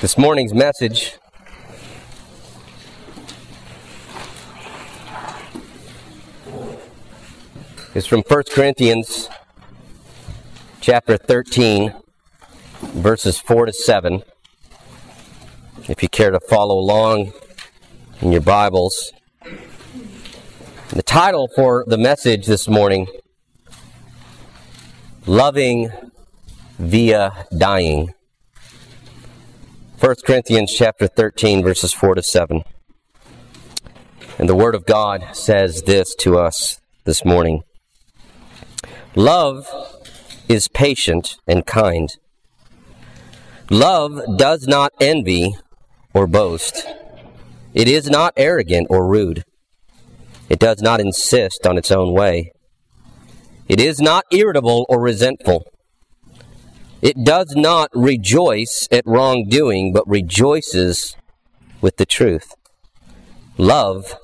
This morning's message is from 1 Corinthians chapter 13, verses 4 to 7. If you care to follow along in your Bibles, the title for the message this morning Loving via Dying. 1 Corinthians chapter 13 verses 4 to 7. And the word of God says this to us this morning. Love is patient and kind. Love does not envy or boast. It is not arrogant or rude. It does not insist on its own way. It is not irritable or resentful. It does not rejoice at wrongdoing, but rejoices with the truth. Love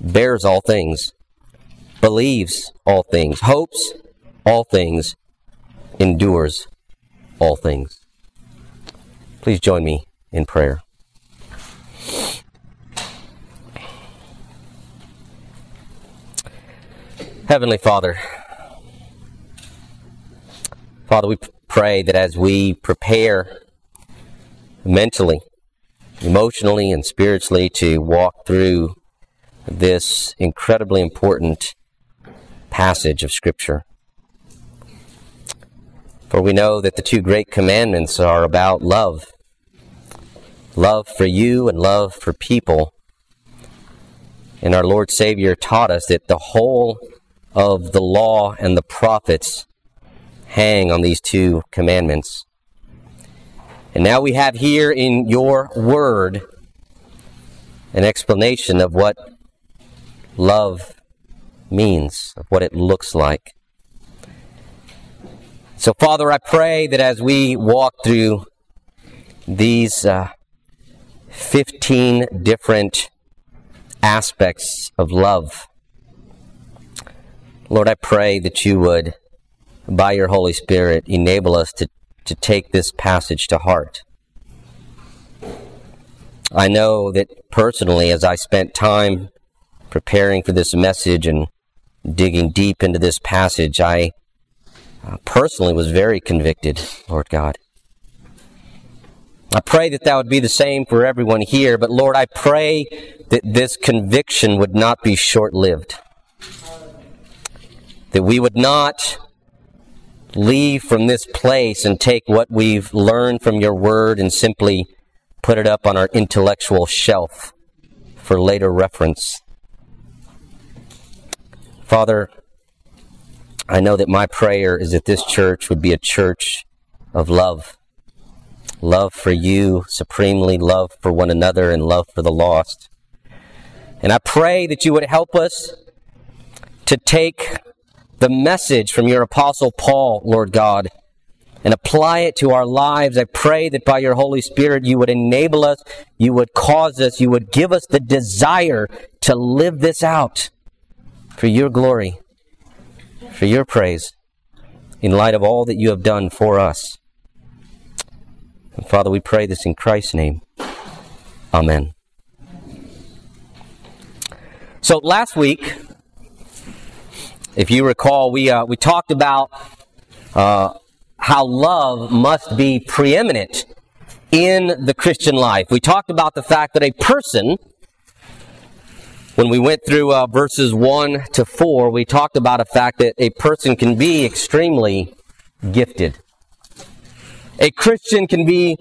bears all things, believes all things, hopes all things, endures all things. Please join me in prayer. Heavenly Father, Father, we pray that as we prepare mentally, emotionally, and spiritually to walk through this incredibly important passage of Scripture, for we know that the two great commandments are about love love for you and love for people. And our Lord Savior taught us that the whole of the law and the prophets hang on these two commandments. And now we have here in your word an explanation of what love means, of what it looks like. So, Father, I pray that as we walk through these uh, 15 different aspects of love, Lord, I pray that you would by your Holy Spirit, enable us to, to take this passage to heart. I know that personally, as I spent time preparing for this message and digging deep into this passage, I uh, personally was very convicted, Lord God. I pray that that would be the same for everyone here, but Lord, I pray that this conviction would not be short lived. That we would not leave from this place and take what we've learned from your word and simply put it up on our intellectual shelf for later reference. Father, I know that my prayer is that this church would be a church of love. Love for you supremely, love for one another, and love for the lost. And I pray that you would help us to take the message from your apostle Paul, Lord God, and apply it to our lives. I pray that by your Holy Spirit you would enable us, you would cause us, you would give us the desire to live this out for your glory, for your praise, in light of all that you have done for us. And Father, we pray this in Christ's name. Amen. So last week, if you recall, we, uh, we talked about uh, how love must be preeminent in the Christian life. We talked about the fact that a person, when we went through uh, verses 1 to 4, we talked about a fact that a person can be extremely gifted. A Christian can be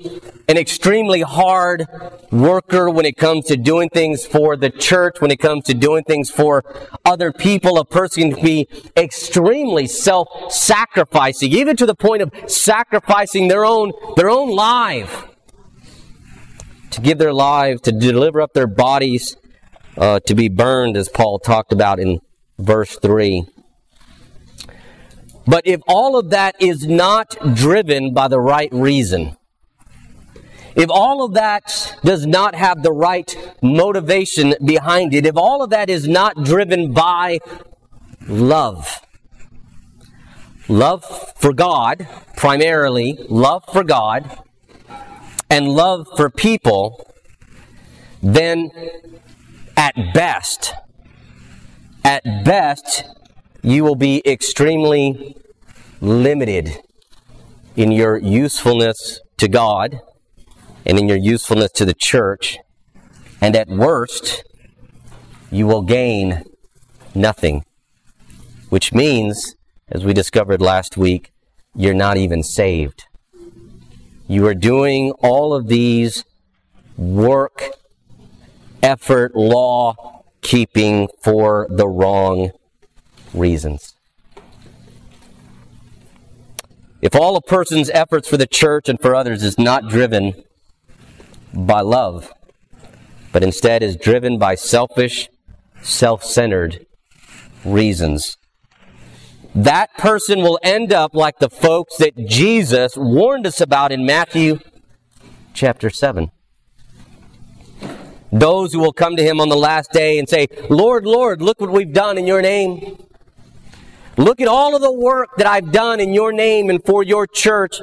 an extremely hard worker when it comes to doing things for the church, when it comes to doing things for other people. A person can be extremely self-sacrificing, even to the point of sacrificing their own, their own life to give their life, to deliver up their bodies, uh, to be burned, as Paul talked about in verse 3. But if all of that is not driven by the right reason, if all of that does not have the right motivation behind it, if all of that is not driven by love, love for God, primarily, love for God, and love for people, then at best, at best, you will be extremely limited in your usefulness to God and in your usefulness to the church. And at worst, you will gain nothing. Which means, as we discovered last week, you're not even saved. You are doing all of these work, effort, law keeping for the wrong reasons. If all a person's efforts for the church and for others is not driven by love, but instead is driven by selfish, self centered reasons, that person will end up like the folks that Jesus warned us about in Matthew chapter 7. Those who will come to him on the last day and say, Lord, Lord, look what we've done in your name. Look at all of the work that I've done in your name and for your church.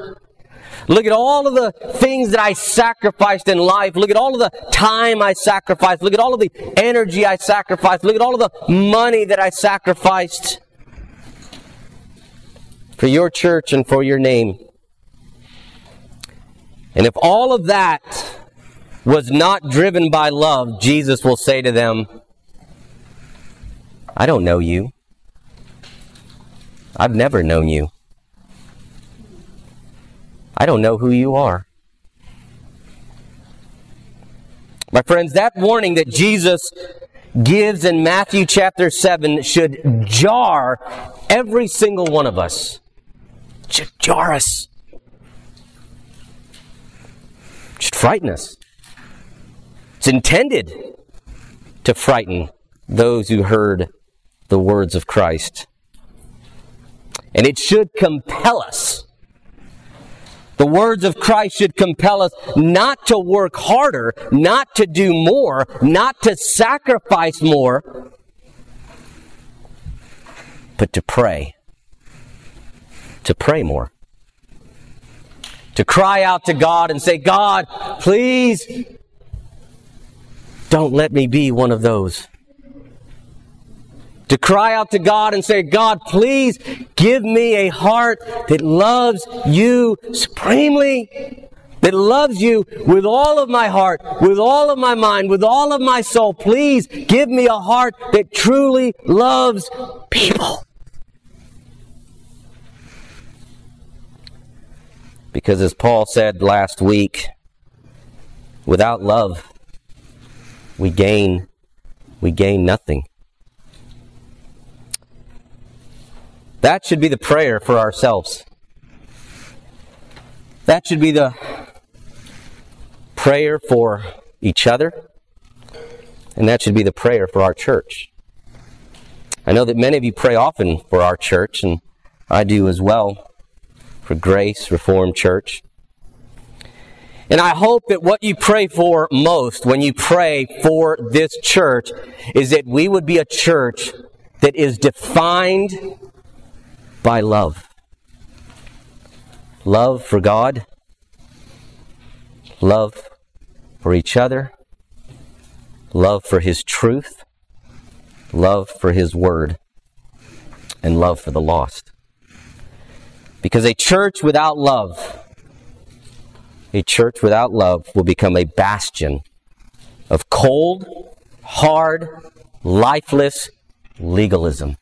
Look at all of the things that I sacrificed in life. Look at all of the time I sacrificed. Look at all of the energy I sacrificed. Look at all of the money that I sacrificed for your church and for your name. And if all of that was not driven by love, Jesus will say to them, I don't know you. I've never known you. I don't know who you are. My friends, that warning that Jesus gives in Matthew chapter 7 should jar every single one of us. It should jar us. It should frighten us. It's intended to frighten those who heard the words of Christ. And it should compel us. The words of Christ should compel us not to work harder, not to do more, not to sacrifice more, but to pray. To pray more. To cry out to God and say, God, please don't let me be one of those to cry out to God and say, God, please give me a heart that loves you supremely, that loves you with all of my heart, with all of my mind, with all of my soul. Please give me a heart that truly loves people. Because as Paul said last week, without love, we gain, we gain nothing. That should be the prayer for ourselves. That should be the prayer for each other. And that should be the prayer for our church. I know that many of you pray often for our church, and I do as well for Grace Reformed Church. And I hope that what you pray for most when you pray for this church is that we would be a church that is defined by love. Love for God, love for each other, love for His truth, love for His Word, and love for the lost. Because a church without love, a church without love will become a bastion of cold, hard, lifeless legalism.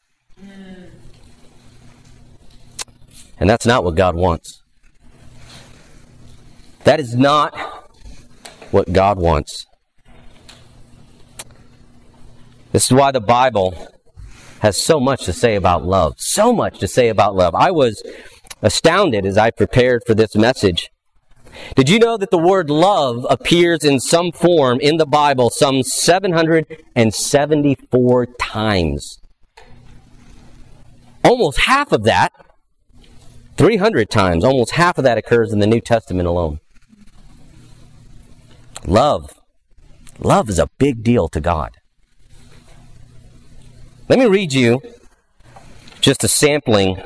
And that's not what God wants. That is not what God wants. This is why the Bible has so much to say about love. So much to say about love. I was astounded as I prepared for this message. Did you know that the word love appears in some form in the Bible some 774 times? Almost half of that 300 times, almost half of that occurs in the New Testament alone. Love. Love is a big deal to God. Let me read you just a sampling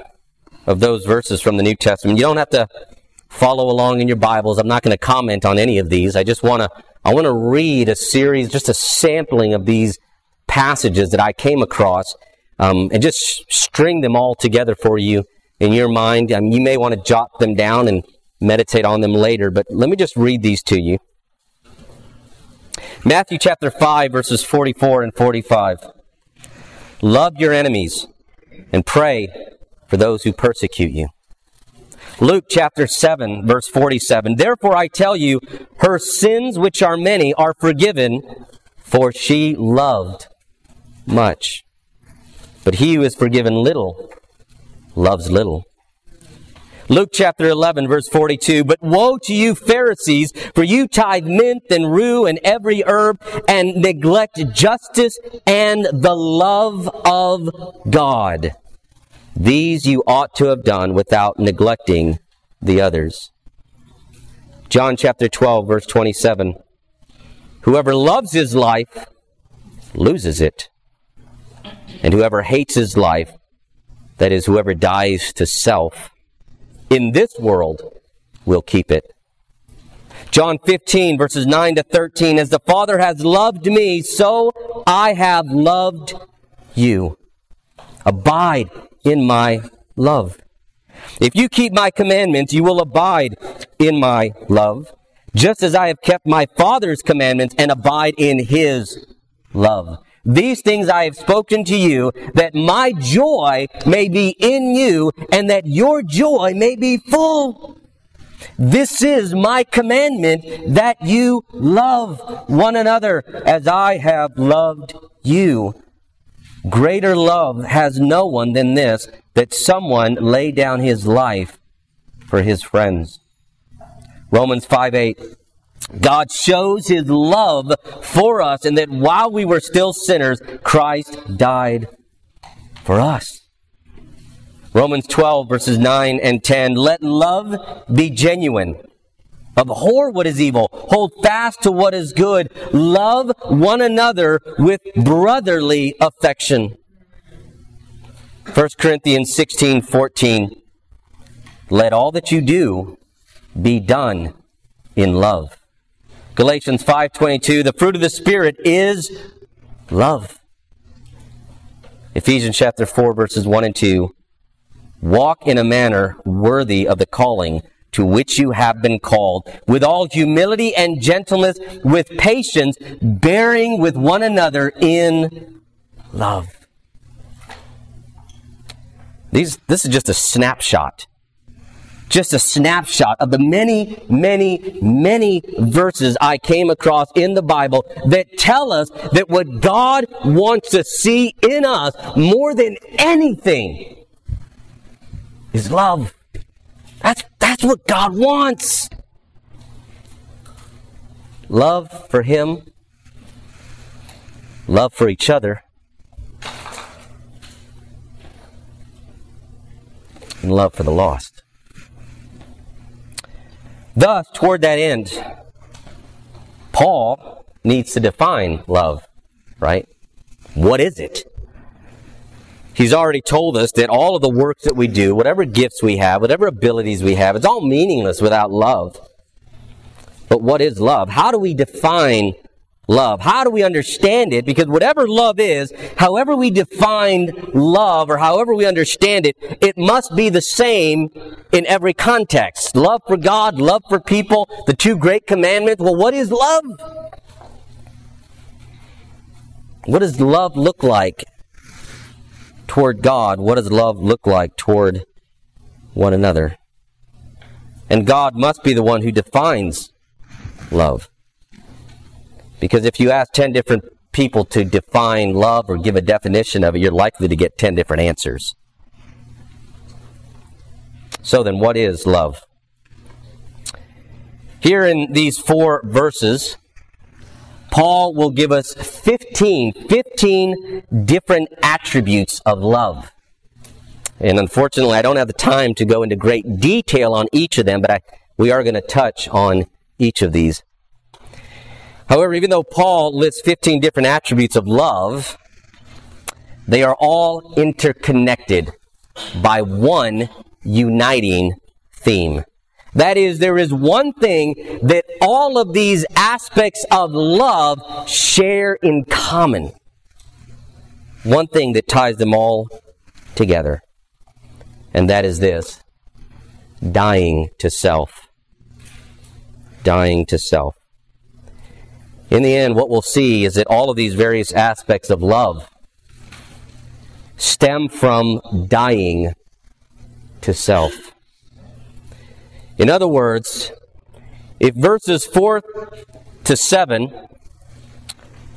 of those verses from the New Testament. You don't have to follow along in your Bibles. I'm not going to comment on any of these. I just want to I want to read a series, just a sampling of these passages that I came across, um, and just string them all together for you in your mind. Um, you may want to jot them down and meditate on them later, but let me just read these to you. Matthew chapter 5, verses 44 and 45. Love your enemies and pray for those who persecute you. Luke chapter 7, verse 47. Therefore I tell you, her sins, which are many, are forgiven, for she loved much. But he who is forgiven little loves little. Luke chapter 11, verse 42. But woe to you, Pharisees, for you tithe mint and rue and every herb and neglect justice and the love of God. These you ought to have done without neglecting the others. John chapter 12, verse 27. Whoever loves his life loses it. And whoever hates his life, that is, whoever dies to self, in this world will keep it. John 15, verses 9 to 13. As the Father has loved me, so I have loved you. Abide in my love. If you keep my commandments, you will abide in my love, just as I have kept my Father's commandments and abide in his love. These things I have spoken to you, that my joy may be in you, and that your joy may be full. This is my commandment, that you love one another as I have loved you. Greater love has no one than this, that someone lay down his life for his friends. Romans 5 8. God shows his love for us, and that while we were still sinners, Christ died for us. Romans 12, verses 9 and 10. Let love be genuine. Abhor what is evil. Hold fast to what is good. Love one another with brotherly affection. 1 Corinthians 16, 14. Let all that you do be done in love. Galatians 5:22 the fruit of the spirit is love. Ephesians chapter 4 verses 1 and 2 walk in a manner worthy of the calling to which you have been called with all humility and gentleness with patience bearing with one another in love. These this is just a snapshot just a snapshot of the many, many, many verses I came across in the Bible that tell us that what God wants to see in us more than anything is love. That's, that's what God wants. Love for Him, love for each other, and love for the lost. Thus, toward that end, Paul needs to define love, right? What is it? He's already told us that all of the works that we do, whatever gifts we have, whatever abilities we have, it's all meaningless without love. But what is love? How do we define love. How do we understand it? Because whatever love is, however we define love or however we understand it, it must be the same in every context. Love for God, love for people, the two great commandments. Well, what is love? What does love look like toward God? What does love look like toward one another? And God must be the one who defines love. Because if you ask 10 different people to define love or give a definition of it, you're likely to get 10 different answers. So then, what is love? Here in these four verses, Paul will give us 15, 15 different attributes of love. And unfortunately, I don't have the time to go into great detail on each of them, but I, we are going to touch on each of these. However, even though Paul lists 15 different attributes of love, they are all interconnected by one uniting theme. That is, there is one thing that all of these aspects of love share in common. One thing that ties them all together. And that is this dying to self. Dying to self. In the end, what we'll see is that all of these various aspects of love stem from dying to self. In other words, if verses 4 to 7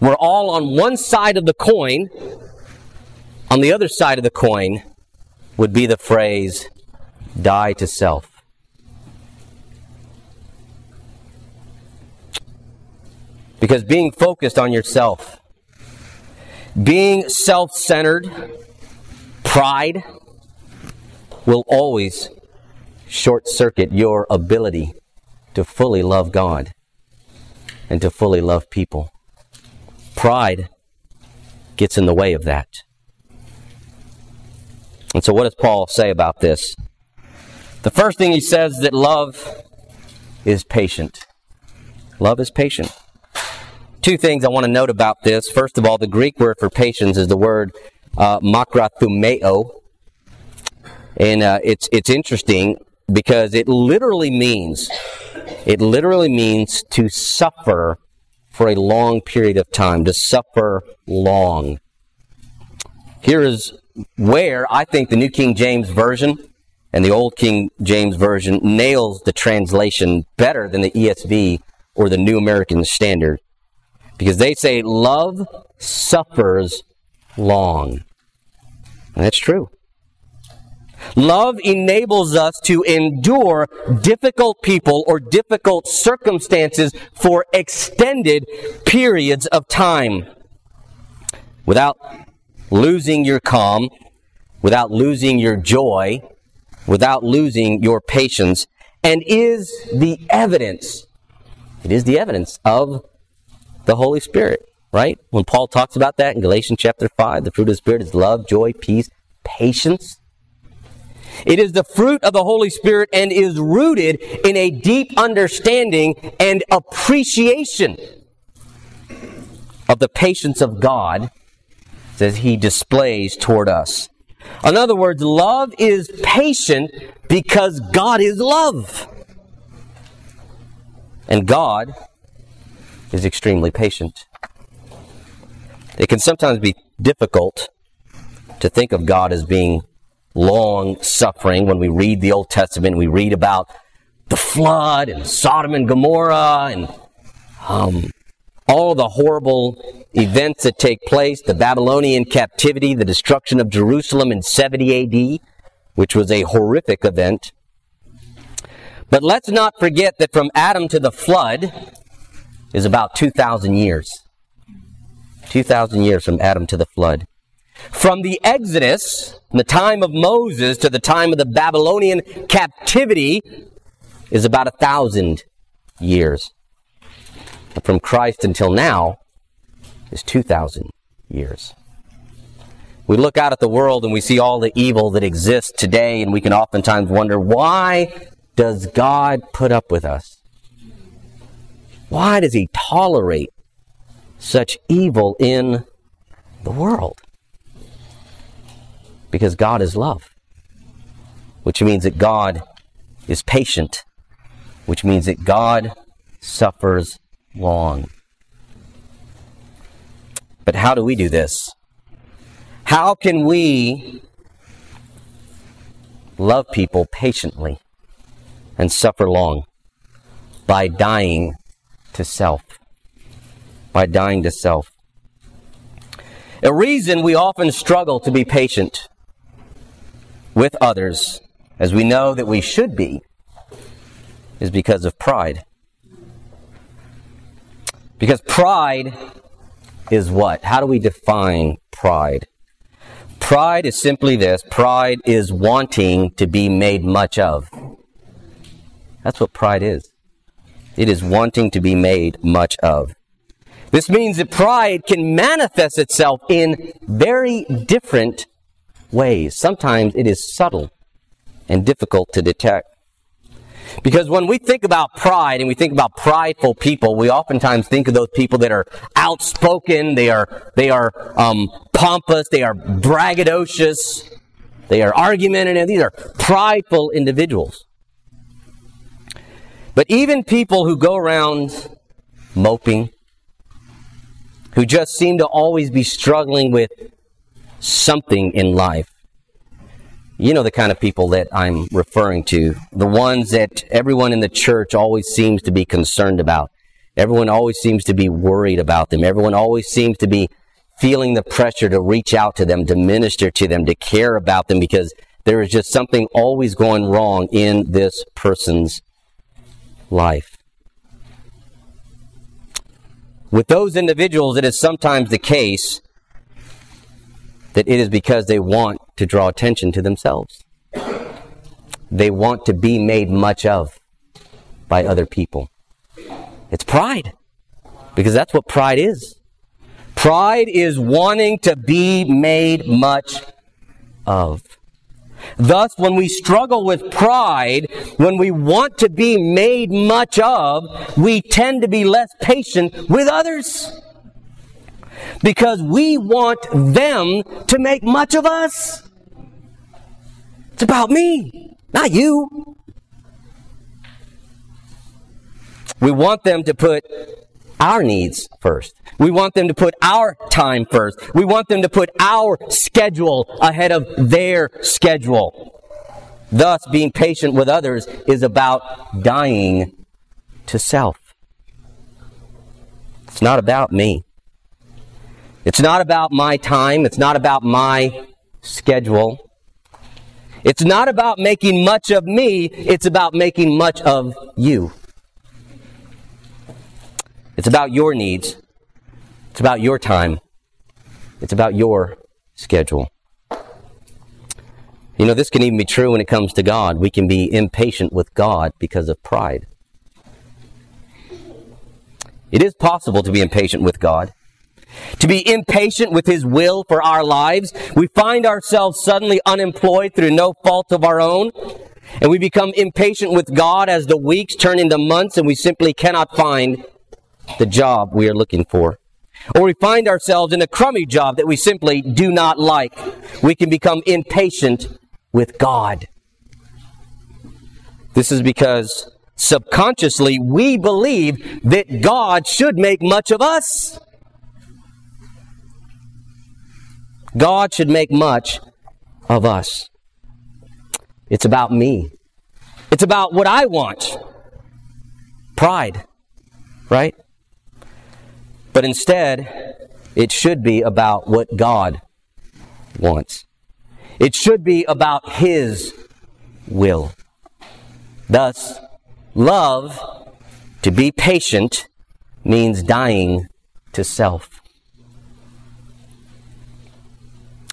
were all on one side of the coin, on the other side of the coin would be the phrase, die to self. Because being focused on yourself, being self centered, pride, will always short circuit your ability to fully love God and to fully love people. Pride gets in the way of that. And so, what does Paul say about this? The first thing he says that love is patient. Love is patient. Two things I want to note about this. First of all, the Greek word for patience is the word uh, makrothumeo. And uh, it's, it's interesting because it literally means, it literally means to suffer for a long period of time, to suffer long. Here is where I think the New King James Version and the Old King James Version nails the translation better than the ESV or the New American Standard. Because they say love suffers long. And that's true. Love enables us to endure difficult people or difficult circumstances for extended periods of time without losing your calm, without losing your joy, without losing your patience, and is the evidence, it is the evidence of the Holy Spirit, right? When Paul talks about that in Galatians chapter 5, the fruit of the Spirit is love, joy, peace, patience. It is the fruit of the Holy Spirit and is rooted in a deep understanding and appreciation of the patience of God that He displays toward us. In other words, love is patient because God is love. And God is extremely patient. It can sometimes be difficult to think of God as being long suffering when we read the Old Testament. We read about the flood and Sodom and Gomorrah and um, all the horrible events that take place, the Babylonian captivity, the destruction of Jerusalem in 70 AD, which was a horrific event. But let's not forget that from Adam to the flood, is about 2,000 years. 2,000 years from Adam to the flood. From the Exodus, the time of Moses, to the time of the Babylonian captivity, is about a thousand years. from Christ until now is 2,000 years. We look out at the world and we see all the evil that exists today, and we can oftentimes wonder why does God put up with us? Why does he tolerate such evil in the world? Because God is love, which means that God is patient, which means that God suffers long. But how do we do this? How can we love people patiently and suffer long? By dying to self, by dying to self. A reason we often struggle to be patient with others, as we know that we should be, is because of pride. Because pride is what? How do we define pride? Pride is simply this pride is wanting to be made much of. That's what pride is. It is wanting to be made much of. This means that pride can manifest itself in very different ways. Sometimes it is subtle and difficult to detect. Because when we think about pride and we think about prideful people, we oftentimes think of those people that are outspoken, they are, they are um, pompous, they are braggadocious, they are argumentative, these are prideful individuals. But even people who go around moping, who just seem to always be struggling with something in life, you know the kind of people that I'm referring to. The ones that everyone in the church always seems to be concerned about. Everyone always seems to be worried about them. Everyone always seems to be feeling the pressure to reach out to them, to minister to them, to care about them because there is just something always going wrong in this person's life. With those individuals, it is sometimes the case that it is because they want to draw attention to themselves. They want to be made much of by other people. It's pride. Because that's what pride is. Pride is wanting to be made much of. Thus, when we struggle with pride, when we want to be made much of, we tend to be less patient with others because we want them to make much of us. It's about me, not you. We want them to put our needs first. We want them to put our time first. We want them to put our schedule ahead of their schedule. Thus, being patient with others is about dying to self. It's not about me. It's not about my time. It's not about my schedule. It's not about making much of me. It's about making much of you. It's about your needs. It's about your time. It's about your schedule. You know, this can even be true when it comes to God. We can be impatient with God because of pride. It is possible to be impatient with God to be impatient with His will for our lives. We find ourselves suddenly unemployed through no fault of our own. And we become impatient with God as the weeks turn into months and we simply cannot find the job we are looking for. Or we find ourselves in a crummy job that we simply do not like. We can become impatient with God. This is because subconsciously we believe that God should make much of us. God should make much of us. It's about me. It's about what I want. Pride, right? But instead, it should be about what God wants. It should be about His will. Thus, love, to be patient, means dying to self.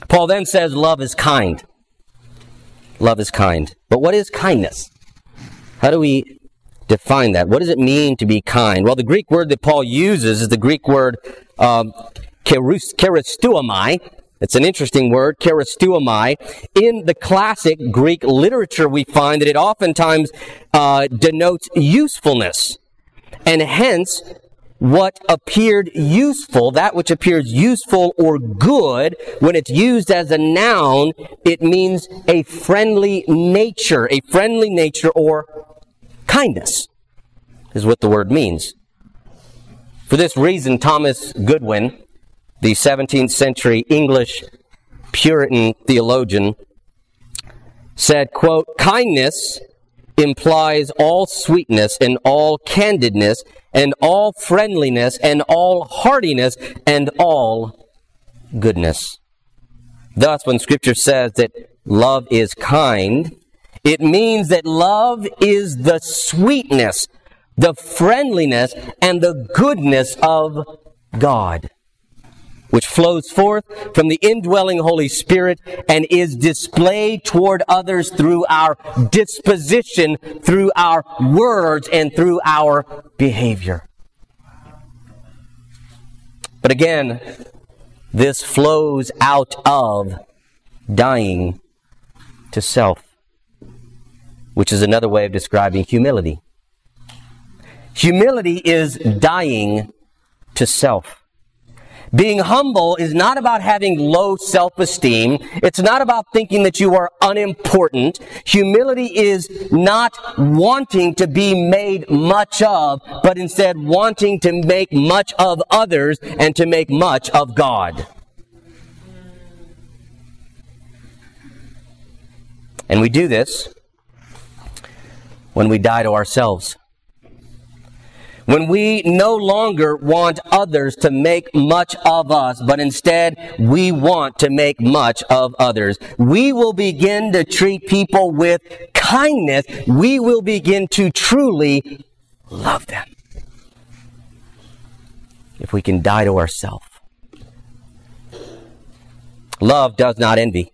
Paul then says love is kind. Love is kind. But what is kindness? How do we define that? What does it mean to be kind? Well, the Greek word that Paul uses is the Greek word um. It's an interesting word, chresteuomai. In the classic Greek literature, we find that it oftentimes uh, denotes usefulness. And hence, what appeared useful, that which appears useful or good, when it's used as a noun, it means a friendly nature, a friendly nature or kindness, is what the word means. For this reason, Thomas Goodwin, the 17th century English Puritan theologian, said, quote, kindness implies all sweetness and all candidness and all friendliness and all heartiness and all goodness. Thus, when scripture says that love is kind, it means that love is the sweetness, the friendliness, and the goodness of God which flows forth from the indwelling Holy Spirit and is displayed toward others through our disposition, through our words, and through our behavior. But again, this flows out of dying to self. Which is another way of describing humility. Humility is dying to self. Being humble is not about having low self-esteem. It's not about thinking that you are unimportant. Humility is not wanting to be made much of, but instead wanting to make much of others and to make much of God. And we do this when we die to ourselves. When we no longer want others to make much of us, but instead we want to make much of others, we will begin to treat people with kindness. We will begin to truly love them. If we can die to ourselves. Love does not envy.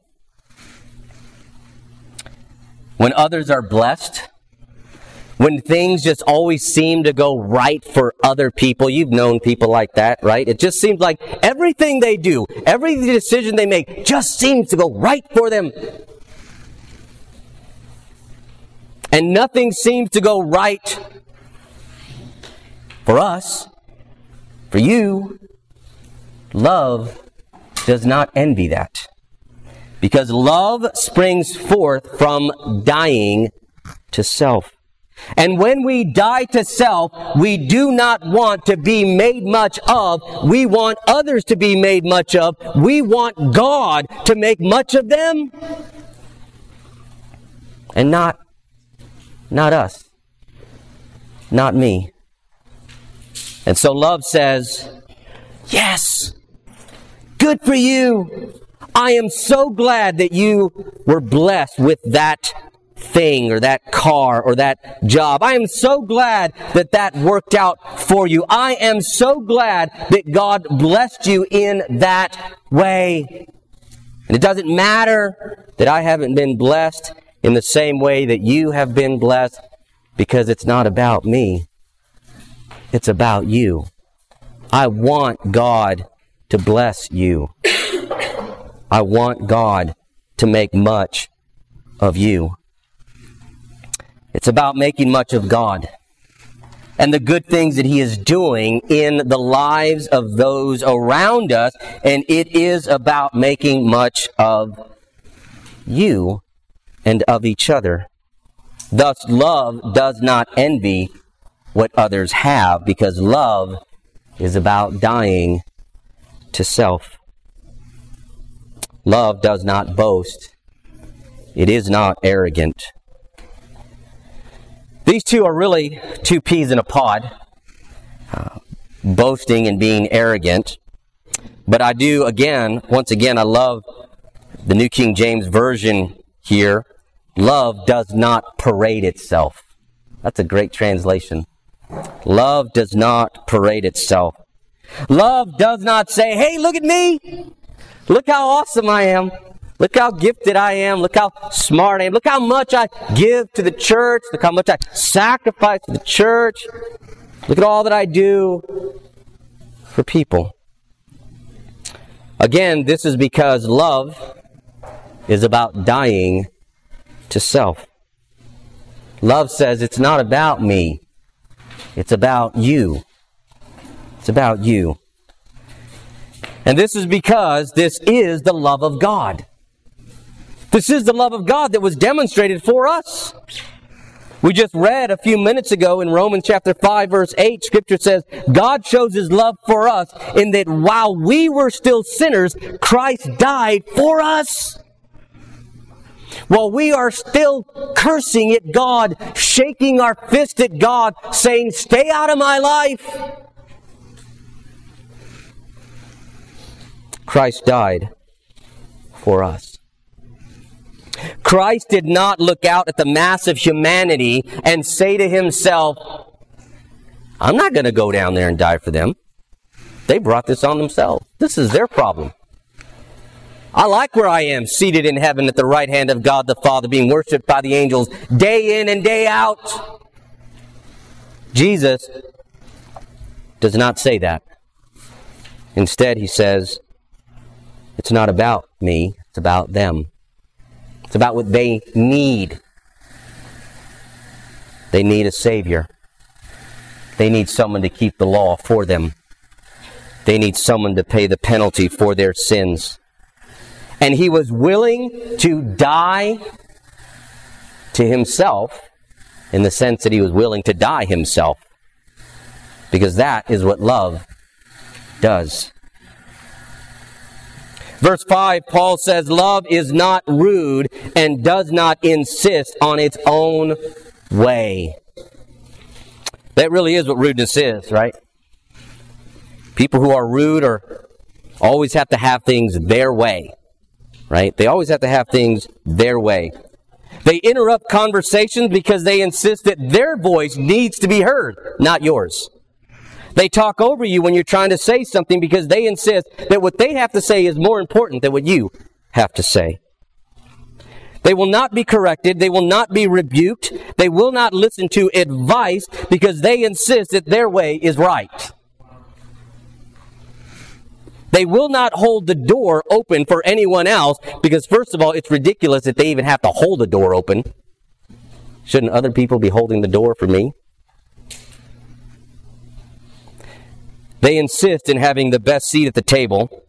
When others are blessed, when things just always seem to go right for other people. You've known people like that, right? It just seems like everything they do, every decision they make just seems to go right for them. And nothing seems to go right for us, for you. Love does not envy that. Because love springs forth from dying to self. And when we die to self, we do not want to be made much of. We want others to be made much of. We want God to make much of them. And not, not us. Not me. And so love says, yes, good for you. I am so glad that you were blessed with that thing or that car or that job. I am so glad that that worked out for you. I am so glad that God blessed you in that way. And it doesn't matter that I haven't been blessed in the same way that you have been blessed because it's not about me. It's about you. I want God to bless you. I want God to make much of you. It's about making much of God and the good things that He is doing in the lives of those around us. And it is about making much of you and of each other. Thus, love does not envy what others have because love is about dying to self. Love does not boast. It is not arrogant. These two are really two peas in a pod, uh, boasting and being arrogant. But I do, again, once again, I love the New King James Version here. Love does not parade itself. That's a great translation. Love does not parade itself. Love does not say, hey, look at me. Look how awesome I am. Look how gifted I am. Look how smart I am. Look how much I give to the church. Look how much I sacrifice to the church. Look at all that I do for people. Again, this is because love is about dying to self. Love says it's not about me. It's about you. It's about you. And this is because this is the love of God. This is the love of God that was demonstrated for us. We just read a few minutes ago in Romans chapter 5 verse 8, scripture says, God shows his love for us in that while we were still sinners, Christ died for us. While we are still cursing at God, shaking our fist at God, saying, stay out of my life. Christ died for us. Christ did not look out at the mass of humanity and say to himself, I'm not going to go down there and die for them. They brought this on themselves. This is their problem. I like where I am, seated in heaven at the right hand of God the Father, being worshiped by the angels day in and day out. Jesus does not say that. Instead, he says, It's not about me, it's about them. It's about what they need. They need a Savior. They need someone to keep the law for them. They need someone to pay the penalty for their sins. And he was willing to die to himself in the sense that he was willing to die himself. Because that is what love does. Verse 5, Paul says, Love is not rude and does not insist on its own way. That really is what rudeness is, right? People who are rude are always have to have things their way, right? They always have to have things their way. They interrupt conversations because they insist that their voice needs to be heard, not yours. They talk over you when you're trying to say something because they insist that what they have to say is more important than what you have to say. They will not be corrected. They will not be rebuked. They will not listen to advice because they insist that their way is right. They will not hold the door open for anyone else because, first of all, it's ridiculous that they even have to hold the door open. Shouldn't other people be holding the door for me? They insist in having the best seat at the table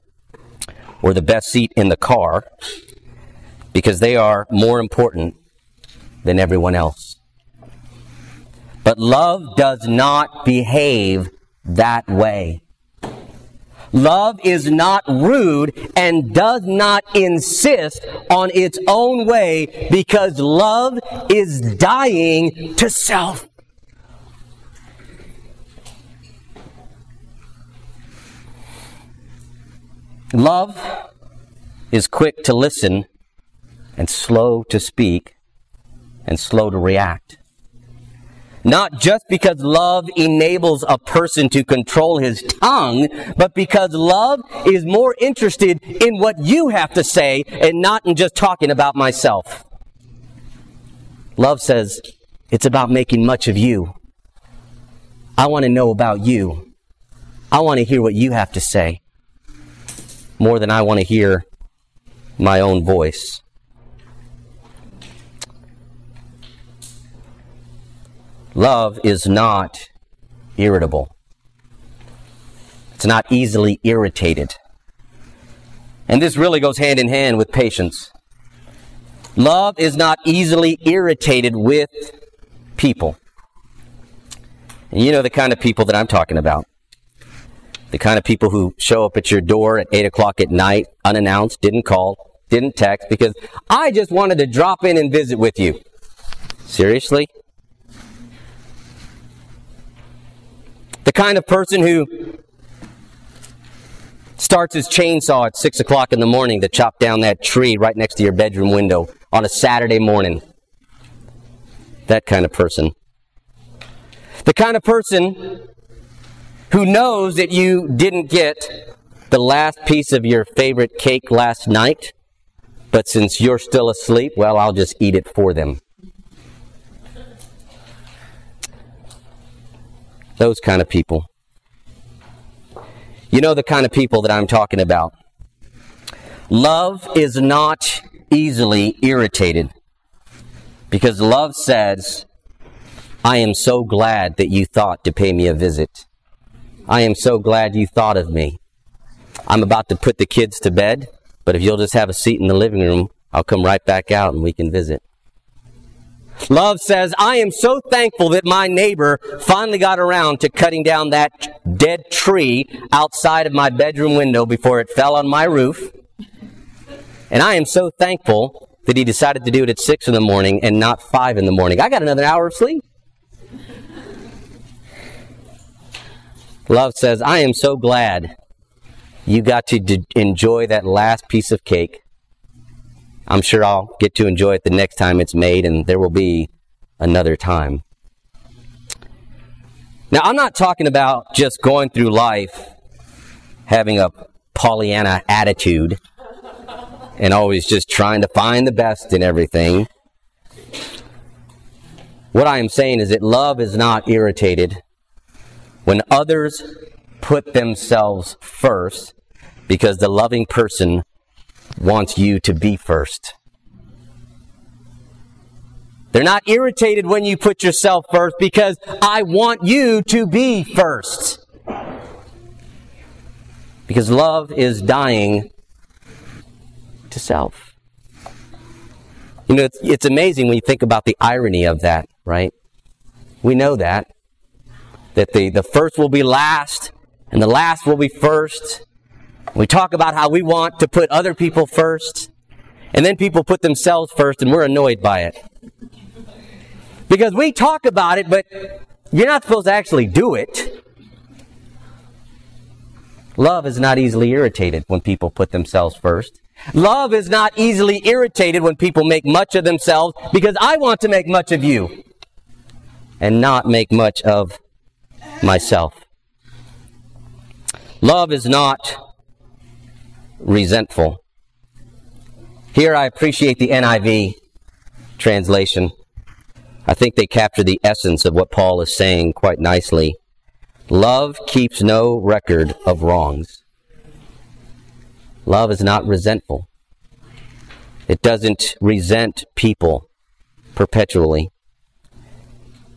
or the best seat in the car because they are more important than everyone else. But love does not behave that way. Love is not rude and does not insist on its own way because love is dying to self. Love is quick to listen and slow to speak and slow to react. Not just because love enables a person to control his tongue, but because love is more interested in what you have to say and not in just talking about myself. Love says, it's about making much of you. I want to know about you. I want to hear what you have to say more than I want to hear my own voice. Love is not irritable. It's not easily irritated. And this really goes hand in hand with patience. Love is not easily irritated with people. And you know the kind of people that I'm talking about. The kind of people who show up at your door at 8 o'clock at night, unannounced, didn't call, didn't text, because I just wanted to drop in and visit with you. Seriously? The kind of person who starts his chainsaw at 6 o'clock in the morning to chop down that tree right next to your bedroom window on a Saturday morning. That kind of person. The kind of person who knows that you didn't get the last piece of your favorite cake last night, but since you're still asleep, well, I'll just eat it for them. Those kind of people. You know the kind of people that I'm talking about. Love is not easily irritated because love says, I am so glad that you thought to pay me a visit. I am so glad you thought of me. I'm about to put the kids to bed, but if you'll just have a seat in the living room, I'll come right back out and we can visit. Love says, I am so thankful that my neighbor finally got around to cutting down that dead tree outside of my bedroom window before it fell on my roof. And I am so thankful that he decided to do it at 6 in the morning and not 5 in the morning. I got another hour of sleep. Love says, I am so glad you got to d- enjoy that last piece of cake I'm sure I'll get to enjoy it the next time it's made, and there will be another time. Now, I'm not talking about just going through life having a Pollyanna attitude and always just trying to find the best in everything. What I am saying is that love is not irritated when others put themselves first because the loving person wants you to be first. They're not irritated when you put yourself first because I want you to be first. Because love is dying to self. You know, it's, it's amazing when you think about the irony of that, right? We know that. That the, the first will be last and the last will be first. We talk about how we want to put other people first. And then people put themselves first and we're annoyed by it. Because we talk about it, but you're not supposed to actually do it. Love is not easily irritated when people put themselves first. Love is not easily irritated when people make much of themselves because I want to make much of you and not make much of myself. Love is not resentful. Here I appreciate the NIV translation. I think they capture the essence of what Paul is saying quite nicely. Love keeps no record of wrongs. Love is not resentful. It doesn't resent people perpetually.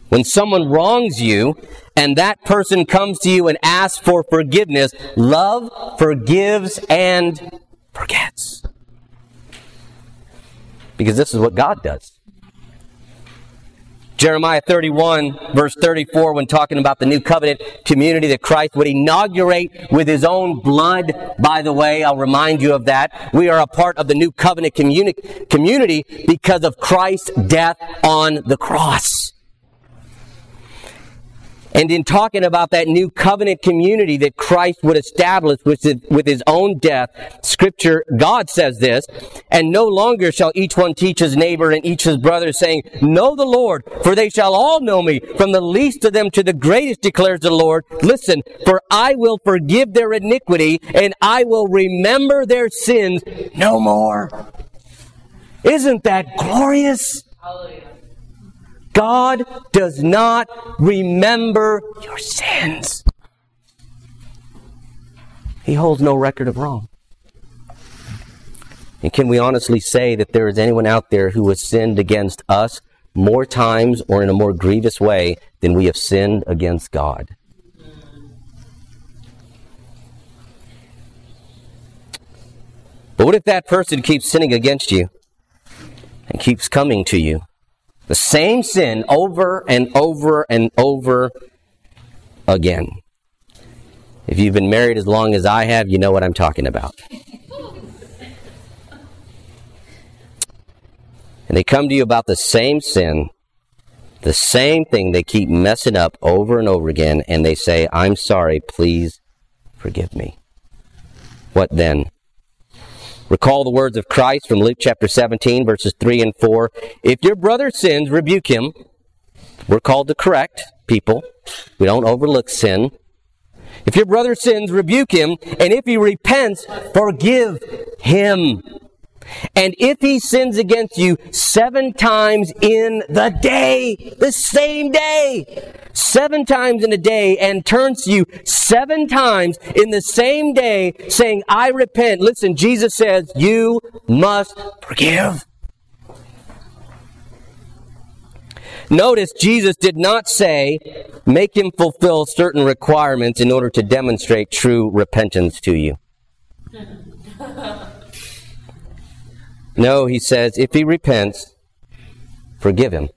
When someone wrongs you and that person comes to you and asks for forgiveness, love forgives and forgets. Because this is what God does. Jeremiah 31, verse 34, when talking about the new covenant community that Christ would inaugurate with his own blood. By the way, I'll remind you of that. We are a part of the new covenant communi- community because of Christ's death on the cross. And in talking about that new covenant community that Christ would establish with his, with his own death, scripture, God says this, and no longer shall each one teach his neighbor and each his brother saying, know the Lord, for they shall all know me, from the least of them to the greatest declares the Lord. Listen, for I will forgive their iniquity and I will remember their sins no more. Isn't that glorious? Hallelujah. God does not remember your sins. He holds no record of wrong. And can we honestly say that there is anyone out there who has sinned against us more times or in a more grievous way than we have sinned against God? But what if that person keeps sinning against you and keeps coming to you the same sin over and over and over again. If you've been married as long as I have, you know what I'm talking about. And they come to you about the same sin, the same thing they keep messing up over and over again, and they say, I'm sorry, please forgive me. What then? Recall the words of Christ from Luke chapter 17, verses 3 and 4. If your brother sins, rebuke him. We're called to correct people. We don't overlook sin. If your brother sins, rebuke him. And if he repents, forgive him. And if he sins against you seven times in the day, the same day, seven times in a day, and turns to you seven times in the same day, saying, I repent. Listen, Jesus says, you must forgive. Notice Jesus did not say, make him fulfill certain requirements in order to demonstrate true repentance to you. No, he says, if he repents, forgive him.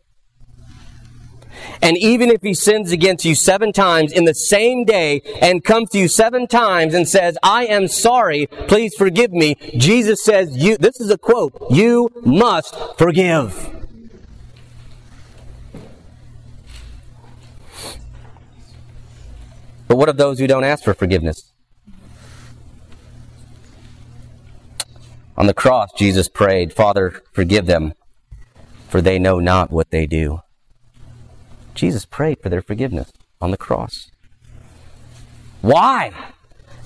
And even if he sins against you seven times in the same day and comes to you seven times and says, I am sorry, please forgive me, Jesus says, you, this is a quote, you must forgive. But what of those who don't ask for forgiveness? On the cross, Jesus prayed, Father, forgive them, for they know not what they do. Jesus prayed for their forgiveness on the cross. Why?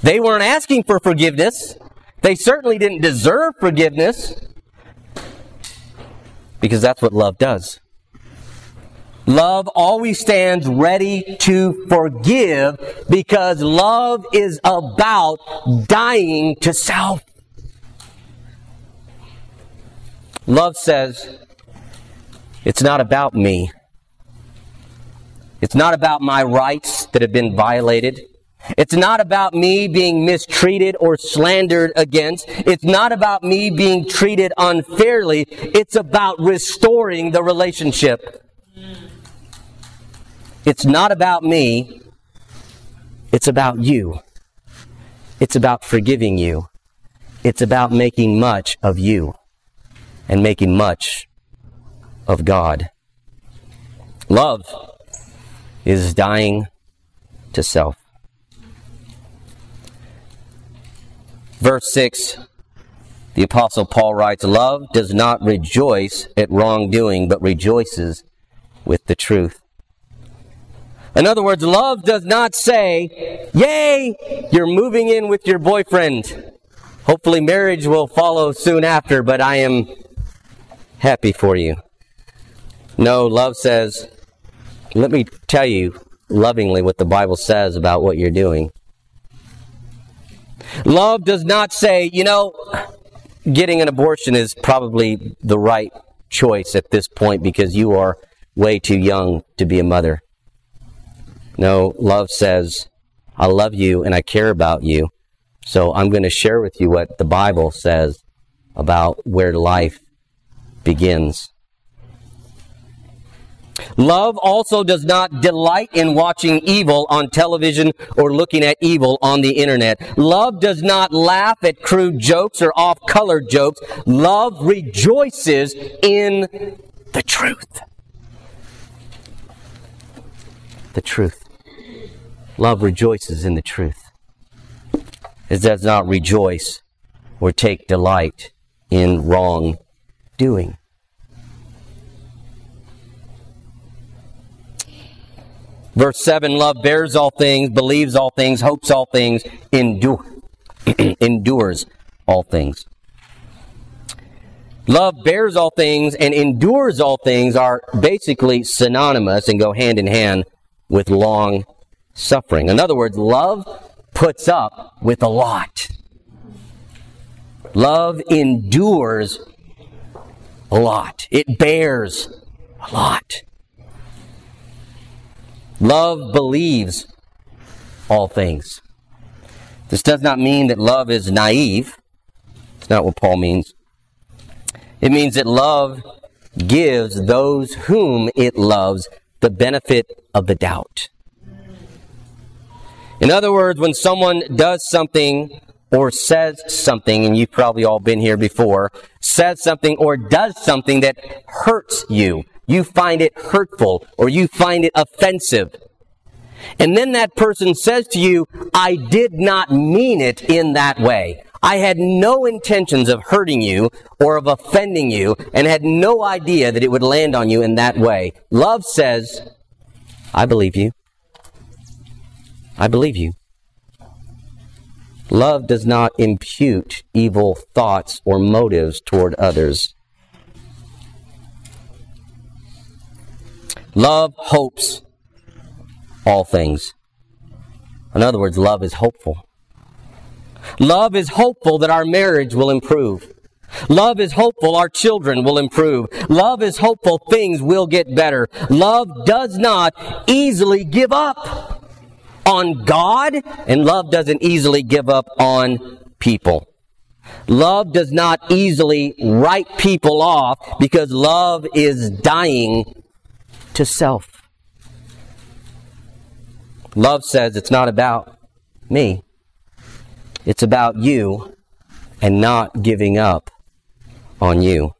They weren't asking for forgiveness. They certainly didn't deserve forgiveness. Because that's what love does. Love always stands ready to forgive because love is about dying to self. Love says, It's not about me. It's not about my rights that have been violated. It's not about me being mistreated or slandered against. It's not about me being treated unfairly. It's about restoring the relationship. It's not about me. It's about you. It's about forgiving you. It's about making much of you and making much of God. Love is dying to self. Verse 6, the Apostle Paul writes, Love does not rejoice at wrongdoing, but rejoices with the truth. In other words, love does not say, Yay, you're moving in with your boyfriend. Hopefully, marriage will follow soon after, but I am happy for you. No, love says, Let me tell you lovingly what the Bible says about what you're doing. Love does not say, you know, getting an abortion is probably the right choice at this point because you are way too young to be a mother. No, love says, I love you and I care about you. So I'm going to share with you what the Bible says about where life begins. Love also does not delight in watching evil on television or looking at evil on the internet. Love does not laugh at crude jokes or off color jokes. Love rejoices in the truth. The truth. Love rejoices in the truth. It does not rejoice or take delight in wrong doing. Verse 7 Love bears all things, believes all things, hopes all things, endure, endures all things. Love bears all things and endures all things are basically synonymous and go hand in hand with long suffering. In other words, love puts up with a lot. Love endures a lot. It bears a lot. Love believes all things. This does not mean that love is naive. It's not what Paul means. It means that love gives those whom it loves the benefit of the doubt. In other words, when someone does something or says something, and you've probably all been here before, says something or does something that hurts you, you find it hurtful or you find it offensive. And then that person says to you, I did not mean it in that way. I had no intentions of hurting you or of offending you and had no idea that it would land on you in that way. Love says, I believe you. I believe you. Love does not impute evil thoughts or motives toward others. Love hopes all things. In other words, love is hopeful. Love is hopeful that our marriage will improve. Love is hopeful our children will improve. Love is hopeful things will get better. Love does not easily give up on God, and love doesn't easily give up on people. Love does not easily write people off because love is dying to self. Love says it's not about me. It's about you and not giving up on you.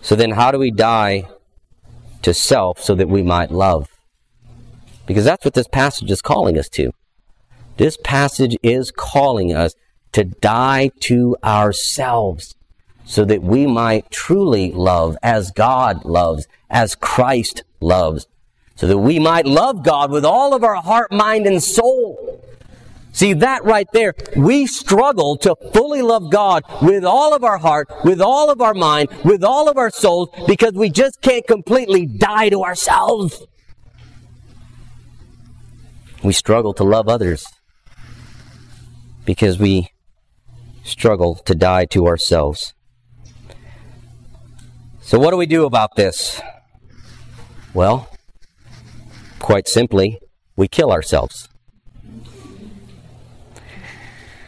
So then, how do we die to self so that we might love? Because that's what this passage is calling us to. This passage is calling us to die to ourselves so that we might truly love as God loves, as Christ loves, so that we might love God with all of our heart, mind, and soul. See that right there. We struggle to fully love God with all of our heart, with all of our mind, with all of our souls, because we just can't completely die to ourselves. We struggle to love others because we struggle to die to ourselves. So, what do we do about this? Well, quite simply, we kill ourselves.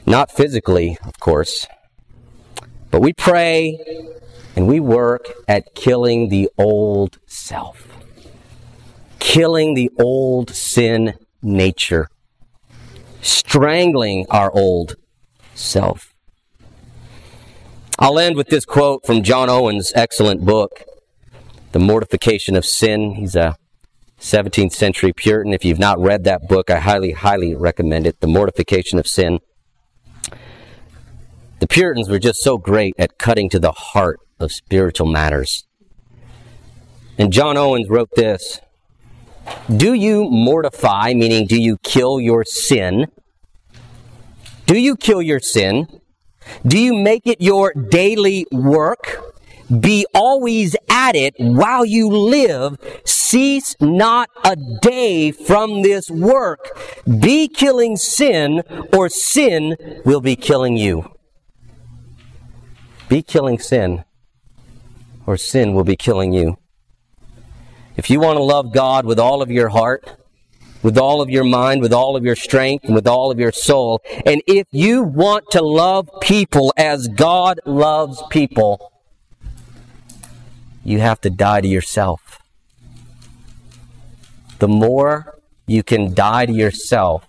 Not physically, of course, but we pray and we work at killing the old self, killing the old sin nature, strangling our old self. I'll end with this quote from John Owen's excellent book, The Mortification of Sin. He's a 17th century Puritan. If you've not read that book, I highly, highly recommend it. The Mortification of Sin. The Puritans were just so great at cutting to the heart of spiritual matters. And John Owens wrote this Do you mortify, meaning do you kill your sin? Do you kill your sin? Do you make it your daily work? Be always at it while you live. Cease not a day from this work. Be killing sin, or sin will be killing you. Be killing sin, or sin will be killing you. If you want to love God with all of your heart, with all of your mind, with all of your strength, and with all of your soul. And if you want to love people as God loves people, you have to die to yourself. The more you can die to yourself,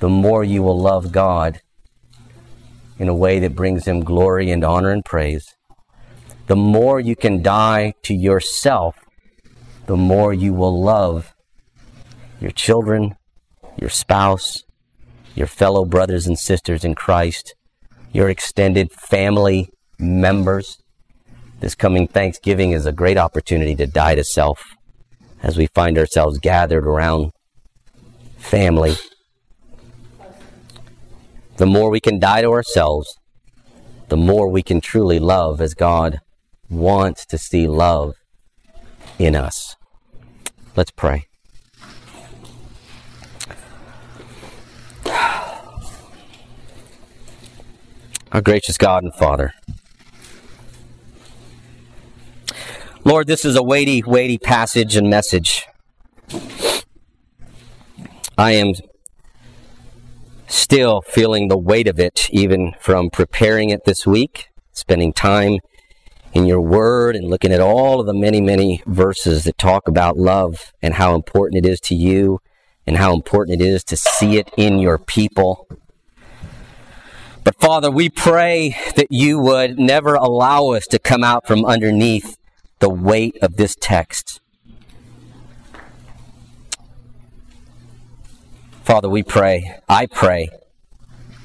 the more you will love God in a way that brings Him glory and honor and praise. The more you can die to yourself, the more you will love your children, your spouse, your fellow brothers and sisters in Christ, your extended family members. This coming Thanksgiving is a great opportunity to die to self as we find ourselves gathered around family. The more we can die to ourselves, the more we can truly love as God wants to see love in us. Let's pray. Our gracious God and Father. Lord, this is a weighty, weighty passage and message. I am still feeling the weight of it, even from preparing it this week, spending time in your word and looking at all of the many, many verses that talk about love and how important it is to you and how important it is to see it in your people. But Father, we pray that you would never allow us to come out from underneath the weight of this text. Father, we pray, I pray,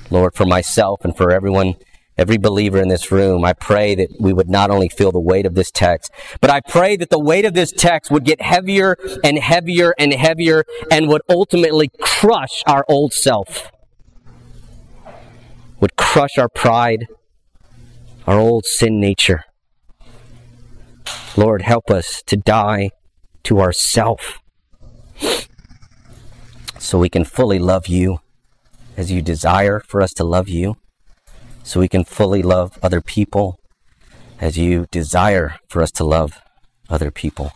Lord, for myself and for everyone, every believer in this room, I pray that we would not only feel the weight of this text, but I pray that the weight of this text would get heavier and heavier and heavier and would ultimately crush our old self would crush our pride, our old sin nature. Lord, help us to die to ourself so we can fully love you as you desire for us to love you, so we can fully love other people as you desire for us to love other people.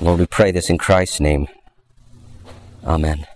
Lord, we pray this in Christ's name. Amen.